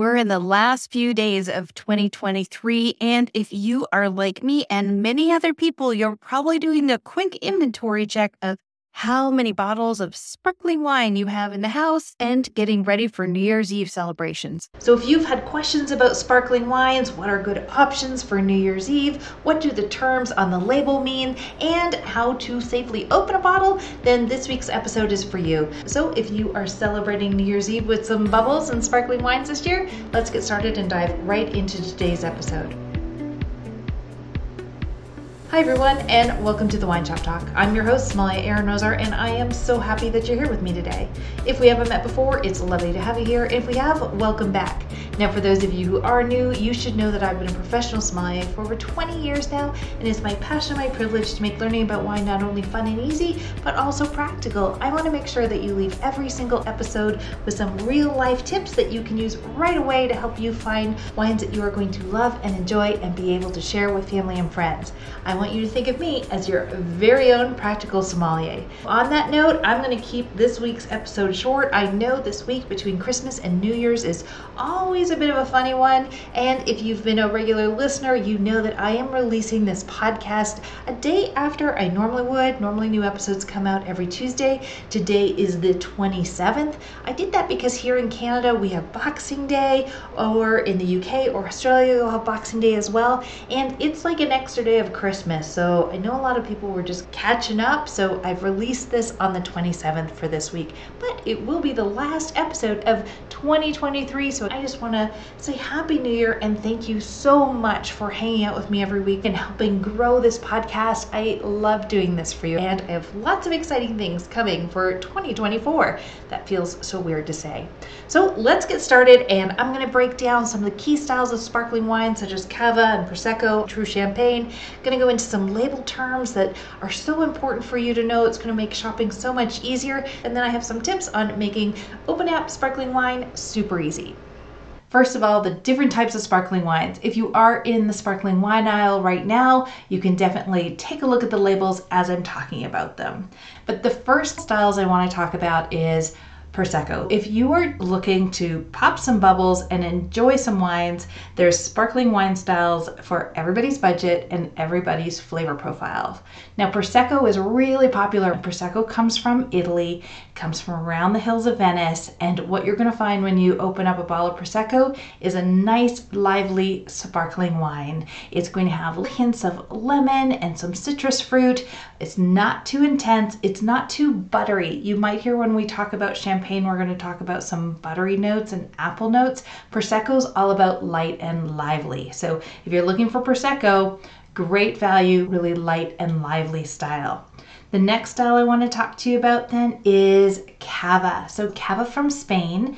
We're in the last few days of 2023. And if you are like me and many other people, you're probably doing a quick inventory check of how many bottles of sparkling wine you have in the house and getting ready for New Year's Eve celebrations. So, if you've had questions about sparkling wines, what are good options for New Year's Eve, what do the terms on the label mean, and how to safely open a bottle, then this week's episode is for you. So, if you are celebrating New Year's Eve with some bubbles and sparkling wines this year, let's get started and dive right into today's episode. Hi, everyone, and welcome to the Wine Shop Talk. I'm your host, sommelier Aronozar, and I am so happy that you're here with me today. If we haven't met before, it's lovely to have you here. If we have, welcome back. Now, for those of you who are new, you should know that I've been a professional sommelier for over 20 years now, and it's my passion and my privilege to make learning about wine not only fun and easy, but also practical. I want to make sure that you leave every single episode with some real life tips that you can use right away to help you find wines that you are going to love and enjoy and be able to share with family and friends. I want you to think of me as your very own practical sommelier. On that note, I'm going to keep this week's episode short. I know this week between Christmas and New Year's is always a bit of a funny one, and if you've been a regular listener, you know that I am releasing this podcast a day after I normally would. Normally, new episodes come out every Tuesday. Today is the 27th. I did that because here in Canada we have Boxing Day, or in the UK or Australia, you'll have Boxing Day as well, and it's like an extra day of Christmas. So so I know a lot of people were just catching up. So I've released this on the 27th for this week, but it will be the last episode of 2023. So I just want to say Happy New Year and thank you so much for hanging out with me every week and helping grow this podcast. I love doing this for you, and I have lots of exciting things coming for 2024. That feels so weird to say. So let's get started, and I'm going to break down some of the key styles of sparkling wine, such as Cava and Prosecco, True Champagne. Going to go into some label terms that are so important for you to know. It's going to make shopping so much easier. And then I have some tips on making open app sparkling wine super easy. First of all, the different types of sparkling wines. If you are in the sparkling wine aisle right now, you can definitely take a look at the labels as I'm talking about them. But the first styles I want to talk about is Prosecco. If you are looking to pop some bubbles and enjoy some wines, there's sparkling wine styles for everybody's budget and everybody's flavor profile. Now, Prosecco is really popular. Prosecco comes from Italy, comes from around the hills of Venice, and what you're going to find when you open up a bottle of Prosecco is a nice, lively, sparkling wine. It's going to have hints of lemon and some citrus fruit. It's not too intense, it's not too buttery. You might hear when we talk about champagne champagne, we're going to talk about some buttery notes and apple notes. Prosecco is all about light and lively. So if you're looking for Prosecco, great value, really light and lively style. The next style I want to talk to you about then is Cava. So Cava from Spain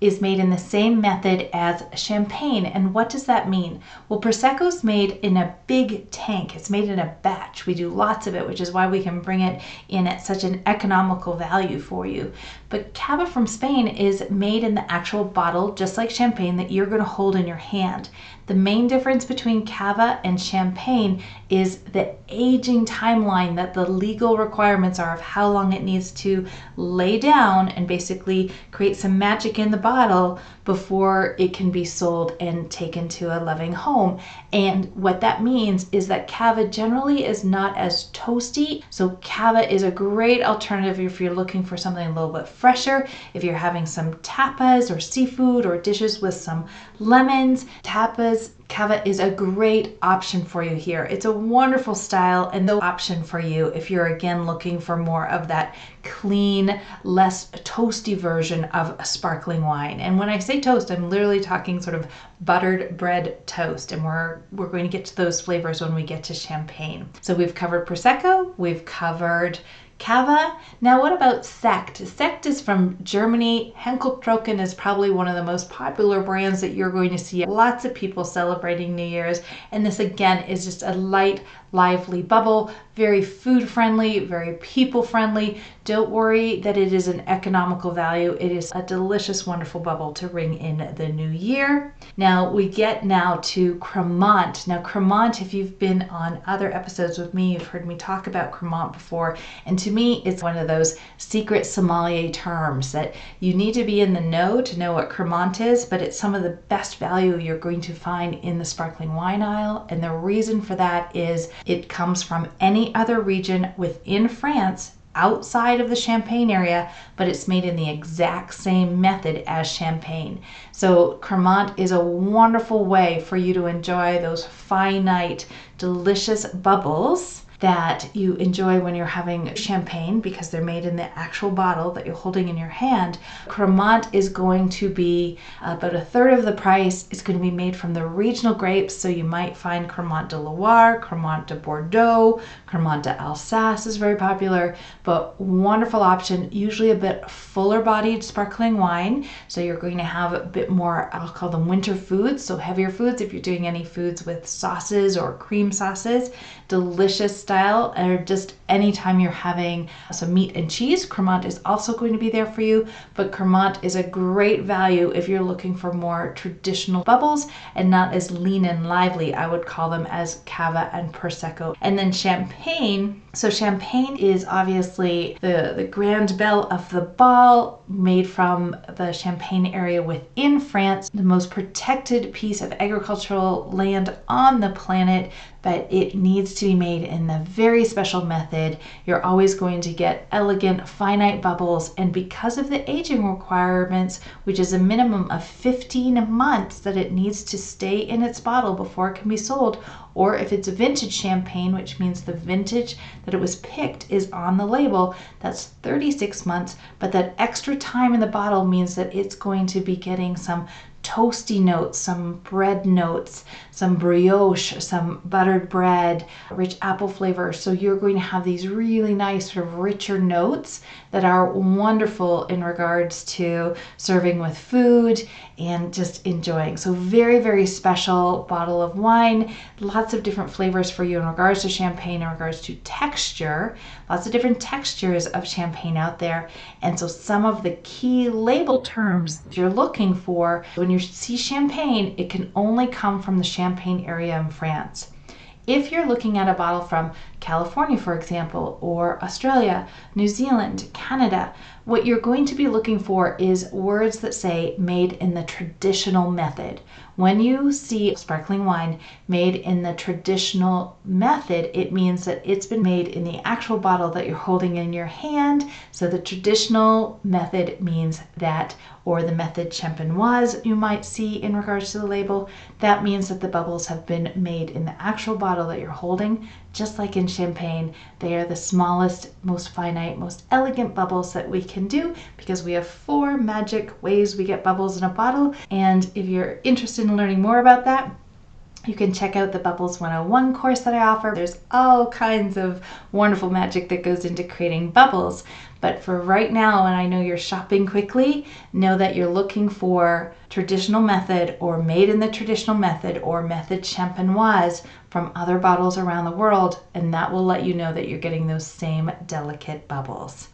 is made in the same method as champagne. And what does that mean? Well, Prosecco is made in a big tank. It's made in a batch. We do lots of it, which is why we can bring it in at such an economical value for you. But Cava from Spain is made in the actual bottle, just like champagne, that you're going to hold in your hand. The main difference between Cava and Champagne is the aging timeline that the legal requirements are of how long it needs to lay down and basically create some magic in the bottle before it can be sold and taken to a loving home. And what that means is that Cava generally is not as toasty. So Cava is a great alternative if you're looking for something a little bit fresher, if you're having some tapas or seafood or dishes with some lemons. Tapas Cava is a great option for you here. It's a wonderful style and the option for you if you're again looking for more of that clean, less toasty version of a sparkling wine. And when I say toast, I'm literally talking sort of buttered bread toast. And we're we're going to get to those flavors when we get to champagne. So we've covered prosecco, we've covered Cava. Now, what about Sekt? Sekt is from Germany. Henkell Trocken is probably one of the most popular brands that you're going to see lots of people celebrating New Year's. And this, again, is just a light, lively bubble, very food friendly, very people friendly. Don't worry that it is an economical value. It is a delicious, wonderful bubble to ring in the new year. Now we get now to Cremant. Now Cremant, if you've been on other episodes with me, you've heard me talk about Cremant before. And to me, it's one of those secret sommelier terms that you need to be in the know to know what Cremant is, but it's some of the best value you're going to find in the sparkling wine aisle. And the reason for that is it comes from any other region within France outside of the Champagne area, but it's made in the exact same method as Champagne. So, Cremant is a wonderful way for you to enjoy those finite, delicious bubbles that you enjoy when you're having champagne because they're made in the actual bottle that you're holding in your hand. Cremant is going to be about a third of the price. It's going to be made from the regional grapes, so you might find Cremant de Loire, Cremant de Bordeaux, Cremant de Alsace is very popular, but wonderful option, usually a bit fuller bodied sparkling wine. So you're going to have a bit more, I'll call them winter foods, so heavier foods if you're doing any foods with sauces or cream sauces, delicious style or just anytime you're having some meat and cheese, Cremant is also going to be there for you. But Cremant is a great value if you're looking for more traditional bubbles and not as lean and lively. I would call them as Cava and Prosecco. And then Champagne. So Champagne is obviously the, the grand belle of the ball, made from the Champagne area within France, the most protected piece of agricultural land on the planet but it needs to be made in the very special method. You're always going to get elegant, finite bubbles, and because of the aging requirements, which is a minimum of 15 months that it needs to stay in its bottle before it can be sold, or if it's a vintage champagne, which means the vintage that it was picked is on the label, that's 36 months, but that extra time in the bottle means that it's going to be getting some toasty notes, some bread notes, some brioche, some buttered bread, rich apple flavor. So you're going to have these really nice, sort of richer notes that are wonderful in regards to serving with food and just enjoying. So, very, very special bottle of wine. Lots of different flavors for you in regards to champagne, in regards to texture. Lots of different textures of champagne out there. And so, some of the key label terms you're looking for when you see champagne, it can only come from the Champagne area in France. If you're looking at a bottle from California, for example, or Australia, New Zealand, Canada, what you're going to be looking for is words that say made in the traditional method. When you see sparkling wine made in the traditional method, it means that it's been made in the actual bottle that you're holding in your hand. So the traditional method means that, or the method champenoise you might see in regards to the label, that means that the bubbles have been made in the actual bottle that you're holding. Just like in champagne, they are the smallest, most finite, most elegant bubbles that we can do because we have four magic ways we get bubbles in a bottle. And if you're interested in learning more about that, you can check out the Bubbles 101 course that I offer. There's all kinds of wonderful magic that goes into creating bubbles. But for right now, and I know you're shopping quickly, know that you're looking for traditional method or made in the traditional method or method champenoise from other bottles around the world, and that will let you know that you're getting those same delicate bubbles.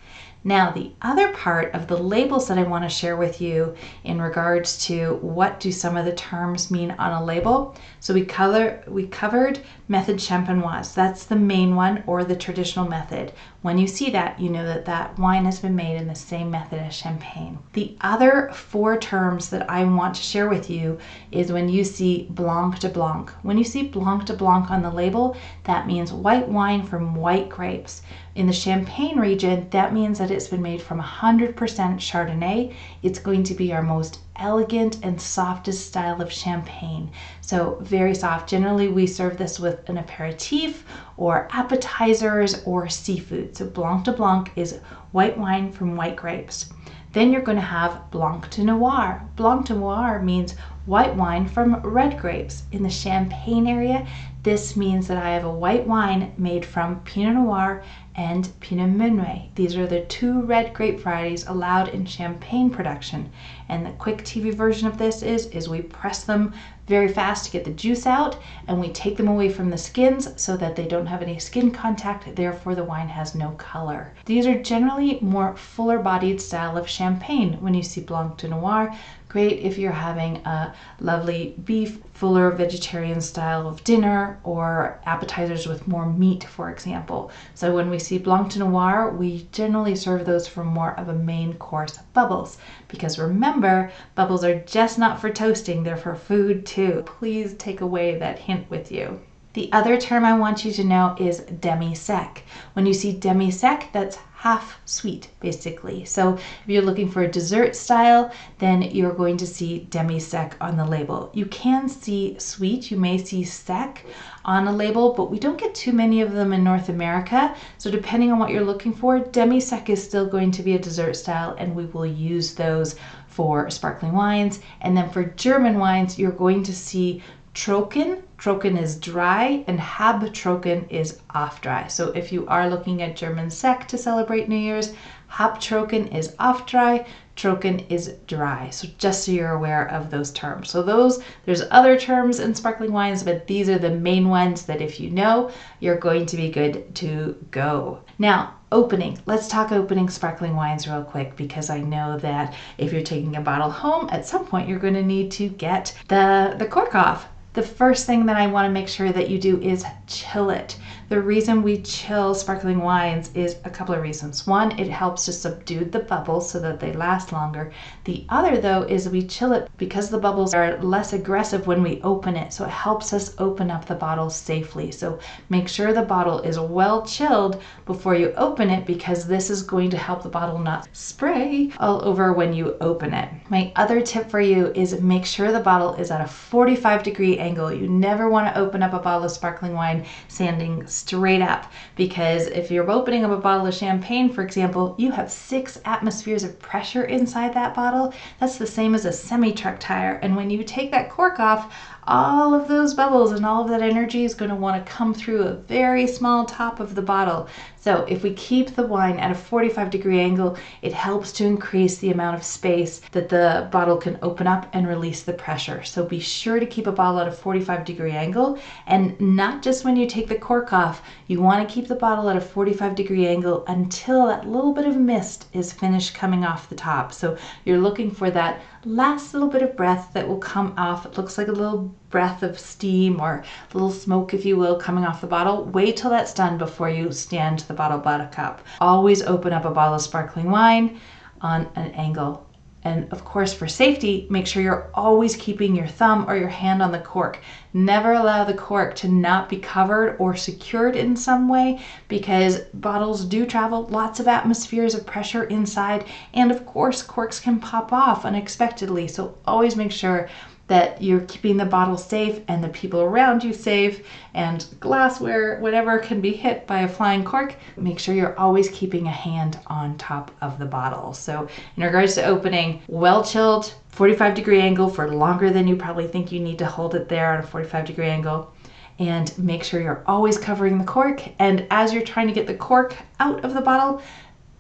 Now, the other part of the labels that I want to share with you in regards to what do some of the terms mean on a label. So we color we covered method champenoise. That's the main one or the traditional method. When you see that, you know that that wine has been made in the same method as champagne. The other four terms that I want to share with you is when you see blanc de blanc. When you see blanc de blanc on the label, that means white wine from white grapes. In the Champagne region, that means that it's been made from 100% Chardonnay. It's going to be our most elegant and softest style of champagne. So, very soft. Generally, we serve this with an aperitif or appetizers or seafood. So, Blanc de Blanc is white wine from white grapes. Then you're going to have Blanc de Noir. Blanc de Noir means white wine from red grapes. In the Champagne area, this means that I have a white wine made from Pinot Noir and Pinot Meunier. These are the two red grape varieties allowed in champagne production. And the quick TV version of this is, is we press them very fast to get the juice out and we take them away from the skins so that they don't have any skin contact, therefore the wine has no color. These are generally more fuller bodied style of champagne when you see Blanc de Noir great if you're having a lovely beef, fuller vegetarian style of dinner or appetizers with more meat, for example. So when we see Blanc de Noir, we generally serve those for more of a main course bubbles. Because remember, bubbles are just not for toasting, they're for food too. Please take away that hint with you. The other term I want you to know is demi-sec. When you see demi-sec, that's half sweet basically. So if you're looking for a dessert style, then you're going to see demi-sec on the label. You can see sweet, you may see sec on a label, but we don't get too many of them in North America. So depending on what you're looking for, demi-sec is still going to be a dessert style and we will use those for sparkling wines. And then for German wines, you're going to see Trocken. Trocken is dry and Halbtrocken is off dry. So if you are looking at German Sekt to celebrate New Year's, Halbtrocken is off dry, Trocken is dry. So just so you're aware of those terms. So those, there's other terms in sparkling wines, but these are the main ones that if you know, you're going to be good to go. Now, opening. Let's talk opening sparkling wines real quick because I know that if you're taking a bottle home, at some point you're going to need to get the, the cork off the first thing that I want to make sure that you do is chill it. The reason we chill sparkling wines is a couple of reasons. One, it helps to subdue the bubbles so that they last longer. The other, though, is we chill it because the bubbles are less aggressive when we open it. So it helps us open up the bottle safely. So make sure the bottle is well chilled before you open it because this is going to help the bottle not spray all over when you open it. My other tip for you is make sure the bottle is at a 45 degree angle. You never want to open up a bottle of sparkling wine standing straight up because if you're opening up a bottle of champagne, for example, you have six atmospheres of pressure inside that bottle. That's the same as a semi truck tire. And when you take that cork off, all of those bubbles and all of that energy is going to want to come through a very small top of the bottle. So if we keep the wine at a 45 degree angle, it helps to increase the amount of space that the bottle can open up and release the pressure. So be sure to keep a bottle at a 45 degree angle and not just when you take the cork off, you want to keep the bottle at a 45 degree angle until that little bit of mist is finished coming off the top. So you're looking for that last little bit of breath that will come off. It looks like a little breath of steam or a little smoke, if you will, coming off the bottle. Wait till that's done before you stand the bottle buttercup. Always open up a bottle of sparkling wine on an angle and of course, for safety, make sure you're always keeping your thumb or your hand on the cork. Never allow the cork to not be covered or secured in some way because bottles do travel lots of atmospheres of pressure inside. And of course, corks can pop off unexpectedly. So always make sure that you're keeping the bottle safe and the people around you safe and glassware, whatever can be hit by a flying cork, make sure you're always keeping a hand on top of the bottle. So, in regards to opening, well chilled, 45 degree angle for longer than you probably think you need to hold it there on a 45 degree angle. And make sure you're always covering the cork. And as you're trying to get the cork out of the bottle,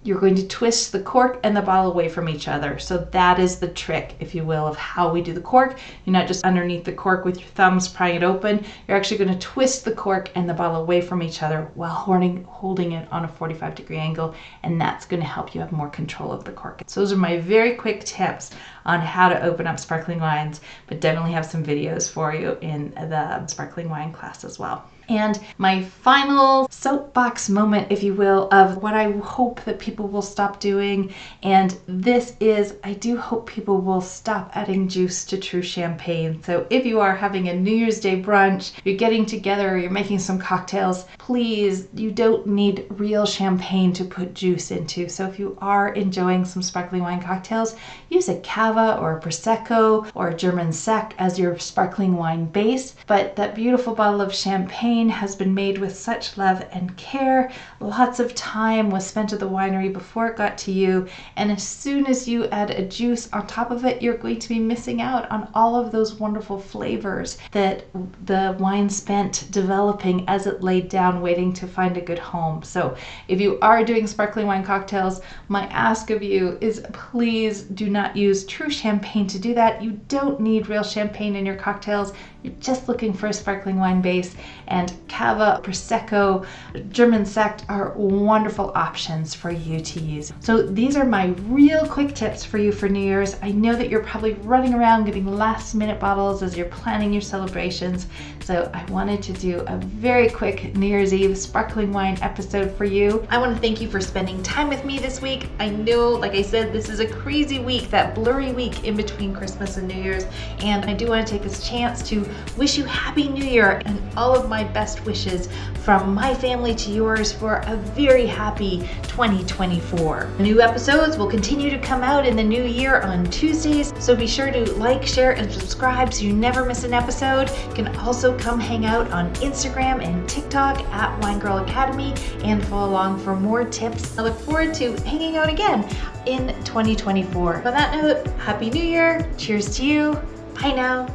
you're going to twist the cork and the bottle away from each other. So that is the trick, if you will, of how we do the cork. You're not just underneath the cork with your thumbs prying it open. You're actually going to twist the cork and the bottle away from each other while holding, it on a 45 degree angle. And that's going to help you have more control of the cork. So those are my very quick tips on how to open up sparkling wines, but definitely have some videos for you in the sparkling wine class as well. And my final soapbox moment, if you will, of what I hope that people will stop doing. And this is, I do hope people will stop adding juice to true champagne. So if you are having a New Year's Day brunch, you're getting together, you're making some cocktails, please, you don't need real champagne to put juice into. So if you are enjoying some sparkling wine cocktails, use a cava or a prosecco or a German Sekt as your sparkling wine base. But that beautiful bottle of champagne has been made with such love and care. Lots of time was spent at the winery before it got to you. And as soon as you add a juice on top of it, you're going to be missing out on all of those wonderful flavors that the wine spent developing as it laid down, waiting to find a good home. So if you are doing sparkling wine cocktails, my ask of you is please do not use true champagne to do that. You don't need real champagne in your cocktails. You're just looking for a sparkling wine base, and Cava, Prosecco, German Sekt are wonderful options for you to use. So these are my real quick tips for you for New Year's. I know that you're probably running around getting last minute bottles as you're planning your celebrations. So I wanted to do a very quick New Year's Eve sparkling wine episode for you. I want to thank you for spending time with me this week. I know, like I said, this is a crazy week, that blurry week in between Christmas and New Year's. And I do want to take this chance to wish you Happy New Year and all of my best wishes from my family to yours for a very happy 2024. New episodes will continue to come out in the new year on Tuesdays, so be sure to like, share, and subscribe so you never miss an episode. You can also come hang out on Instagram and TikTok at Wine Girl Academy and follow along for more tips. I look forward to hanging out again in 2024. On that note, Happy New Year. Cheers to you. Bye now.